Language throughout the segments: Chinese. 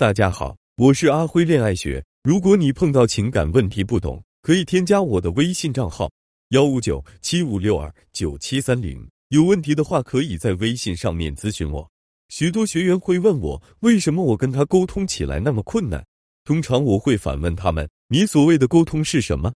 大家好，我是阿辉恋爱学。如果你碰到情感问题不懂，可以添加我的微信账号幺五九七五六二九七三零。有问题的话，可以在微信上面咨询我。许多学员会问我，为什么我跟他沟通起来那么困难？通常我会反问他们：你所谓的沟通是什么？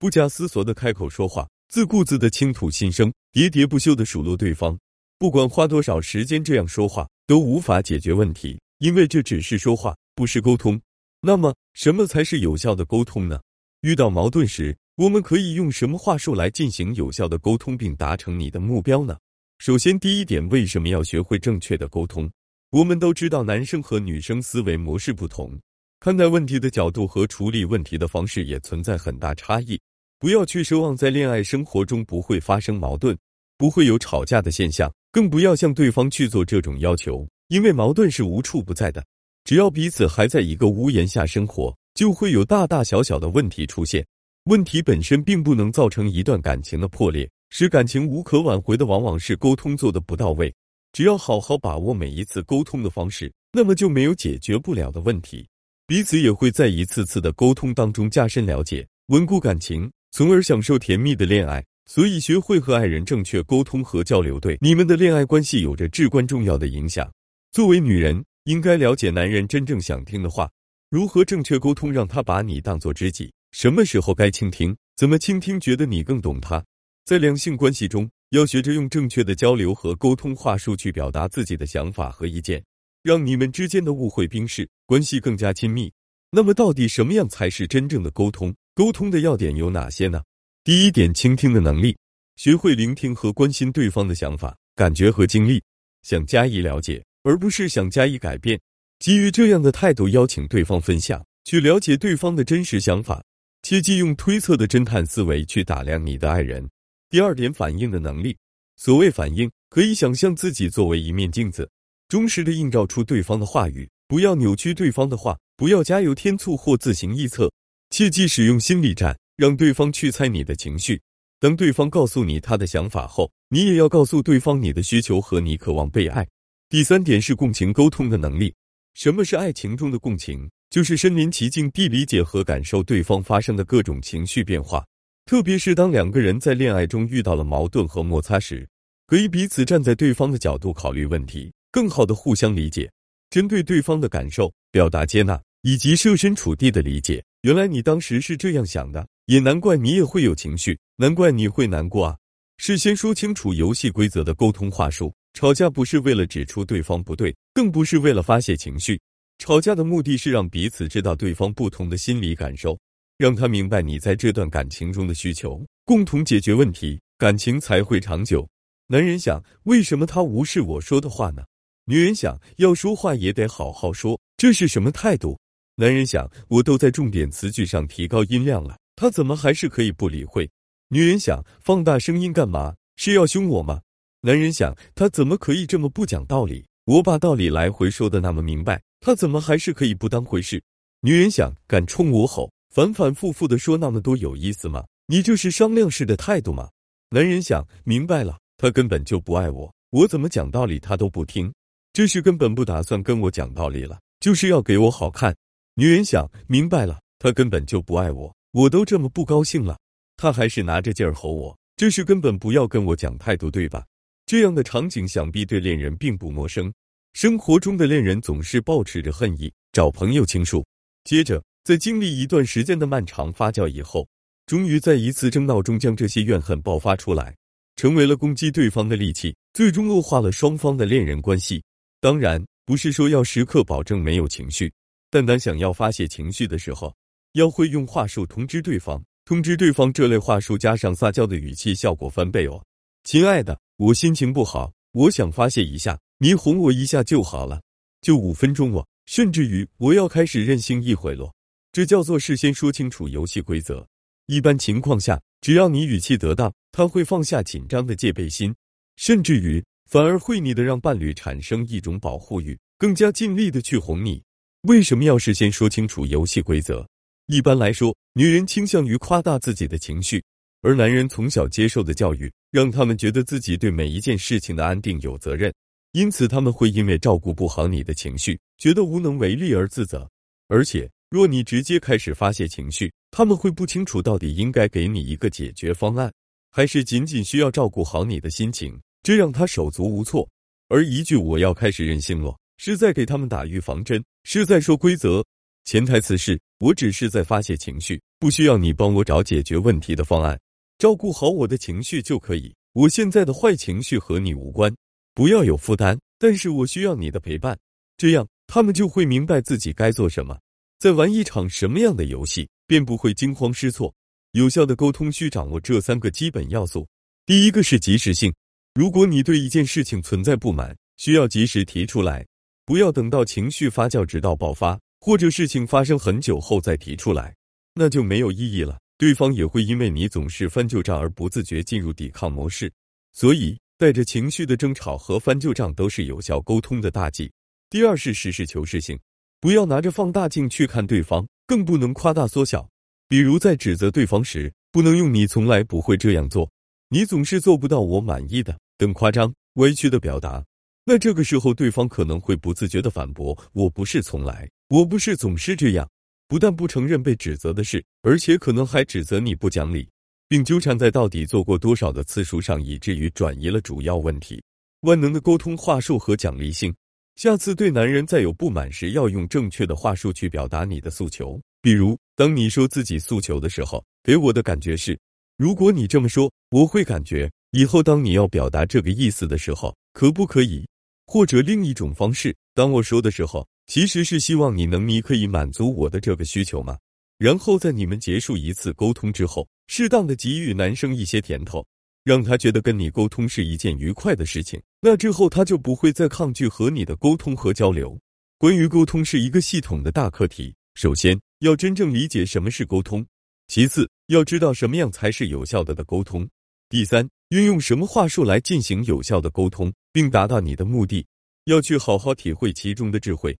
不假思索的开口说话，自顾自的倾吐心声，喋喋不休的数落对方，不管花多少时间这样说话，都无法解决问题。因为这只是说话，不是沟通。那么，什么才是有效的沟通呢？遇到矛盾时，我们可以用什么话术来进行有效的沟通，并达成你的目标呢？首先，第一点，为什么要学会正确的沟通？我们都知道，男生和女生思维模式不同，看待问题的角度和处理问题的方式也存在很大差异。不要去奢望在恋爱生活中不会发生矛盾，不会有吵架的现象，更不要向对方去做这种要求。因为矛盾是无处不在的，只要彼此还在一个屋檐下生活，就会有大大小小的问题出现。问题本身并不能造成一段感情的破裂，使感情无可挽回的往往是沟通做的不到位。只要好好把握每一次沟通的方式，那么就没有解决不了的问题，彼此也会在一次次的沟通当中加深了解，稳固感情，从而享受甜蜜的恋爱。所以，学会和爱人正确沟通和交流，对你们的恋爱关系有着至关重要的影响。作为女人，应该了解男人真正想听的话，如何正确沟通，让他把你当做知己。什么时候该倾听，怎么倾听，觉得你更懂他。在两性关系中，要学着用正确的交流和沟通话术去表达自己的想法和意见，让你们之间的误会冰释，关系更加亲密。那么，到底什么样才是真正的沟通？沟通的要点有哪些呢？第一点，倾听的能力，学会聆听和关心对方的想法、感觉和经历，想加以了解。而不是想加以改变，基于这样的态度邀请对方分享，去了解对方的真实想法，切忌用推测的侦探思维去打量你的爱人。第二点，反应的能力。所谓反应，可以想象自己作为一面镜子，忠实的映照出对方的话语，不要扭曲对方的话，不要加油添醋或自行臆测，切忌使用心理战，让对方去猜你的情绪。当对方告诉你他的想法后，你也要告诉对方你的需求和你渴望被爱。第三点是共情沟通的能力。什么是爱情中的共情？就是身临其境地理解和感受对方发生的各种情绪变化。特别是当两个人在恋爱中遇到了矛盾和摩擦时，可以彼此站在对方的角度考虑问题，更好的互相理解，针对对方的感受表达接纳，以及设身处地的理解。原来你当时是这样想的，也难怪你也会有情绪，难怪你会难过啊！事先说清楚游戏规则的沟通话术。吵架不是为了指出对方不对，更不是为了发泄情绪。吵架的目的是让彼此知道对方不同的心理感受，让他明白你在这段感情中的需求，共同解决问题，感情才会长久。男人想，为什么他无视我说的话呢？女人想要说话也得好好说，这是什么态度？男人想，我都在重点词句上提高音量了，他怎么还是可以不理会？女人想，放大声音干嘛？是要凶我吗？男人想，他怎么可以这么不讲道理？我把道理来回说的那么明白，他怎么还是可以不当回事？女人想，敢冲我吼，反反复复的说那么多有意思吗？你这是商量式的态度吗？男人想，明白了，他根本就不爱我，我怎么讲道理他都不听，这是根本不打算跟我讲道理了，就是要给我好看。女人想，明白了，他根本就不爱我，我都这么不高兴了，他还是拿着劲儿吼我，这是根本不要跟我讲态度，对吧？这样的场景想必对恋人并不陌生。生活中的恋人总是保持着恨意，找朋友倾诉。接着，在经历一段时间的漫长发酵以后，终于在一次争闹中将这些怨恨爆发出来，成为了攻击对方的利器，最终恶化了双方的恋人关系。当然，不是说要时刻保证没有情绪，但当想要发泄情绪的时候，要会用话术通知对方。通知对方这类话术加上撒娇的语气，效果翻倍哦。亲爱的。我心情不好，我想发泄一下，你哄我一下就好了，就五分钟哦，甚至于我要开始任性一回了。这叫做事先说清楚游戏规则。一般情况下，只要你语气得当，他会放下紧张的戒备心，甚至于反而会你的让伴侣产生一种保护欲，更加尽力的去哄你。为什么要事先说清楚游戏规则？一般来说，女人倾向于夸大自己的情绪。而男人从小接受的教育，让他们觉得自己对每一件事情的安定有责任，因此他们会因为照顾不好你的情绪，觉得无能为力而自责。而且，若你直接开始发泄情绪，他们会不清楚到底应该给你一个解决方案，还是仅仅需要照顾好你的心情，这让他手足无措。而一句“我要开始任性了”，是在给他们打预防针，是在说规则。潜台词是我只是在发泄情绪，不需要你帮我找解决问题的方案，照顾好我的情绪就可以。我现在的坏情绪和你无关，不要有负担。但是我需要你的陪伴，这样他们就会明白自己该做什么，在玩一场什么样的游戏，便不会惊慌失措。有效的沟通需掌握这三个基本要素。第一个是及时性，如果你对一件事情存在不满，需要及时提出来，不要等到情绪发酵直到爆发，或者事情发生很久后再提出来，那就没有意义了。对方也会因为你总是翻旧账而不自觉进入抵抗模式，所以。带着情绪的争吵和翻旧账都是有效沟通的大忌。第二是实事求是性，不要拿着放大镜去看对方，更不能夸大缩小。比如在指责对方时，不能用“你从来不会这样做”“你总是做不到我满意的”等夸张委屈的表达。那这个时候，对方可能会不自觉的反驳：“我不是从来，我不是总是这样。”不但不承认被指责的事，而且可能还指责你不讲理。并纠缠在到底做过多少的次数上，以至于转移了主要问题。万能的沟通话术和奖励性，下次对男人再有不满时，要用正确的话术去表达你的诉求。比如，当你说自己诉求的时候，给我的感觉是，如果你这么说，我会感觉以后当你要表达这个意思的时候，可不可以？或者另一种方式，当我说的时候，其实是希望你能，你可以满足我的这个需求吗？然后在你们结束一次沟通之后。适当的给予男生一些甜头，让他觉得跟你沟通是一件愉快的事情，那之后他就不会再抗拒和你的沟通和交流。关于沟通是一个系统的大课题，首先要真正理解什么是沟通，其次要知道什么样才是有效的的沟通，第三运用什么话术来进行有效的沟通，并达到你的目的，要去好好体会其中的智慧。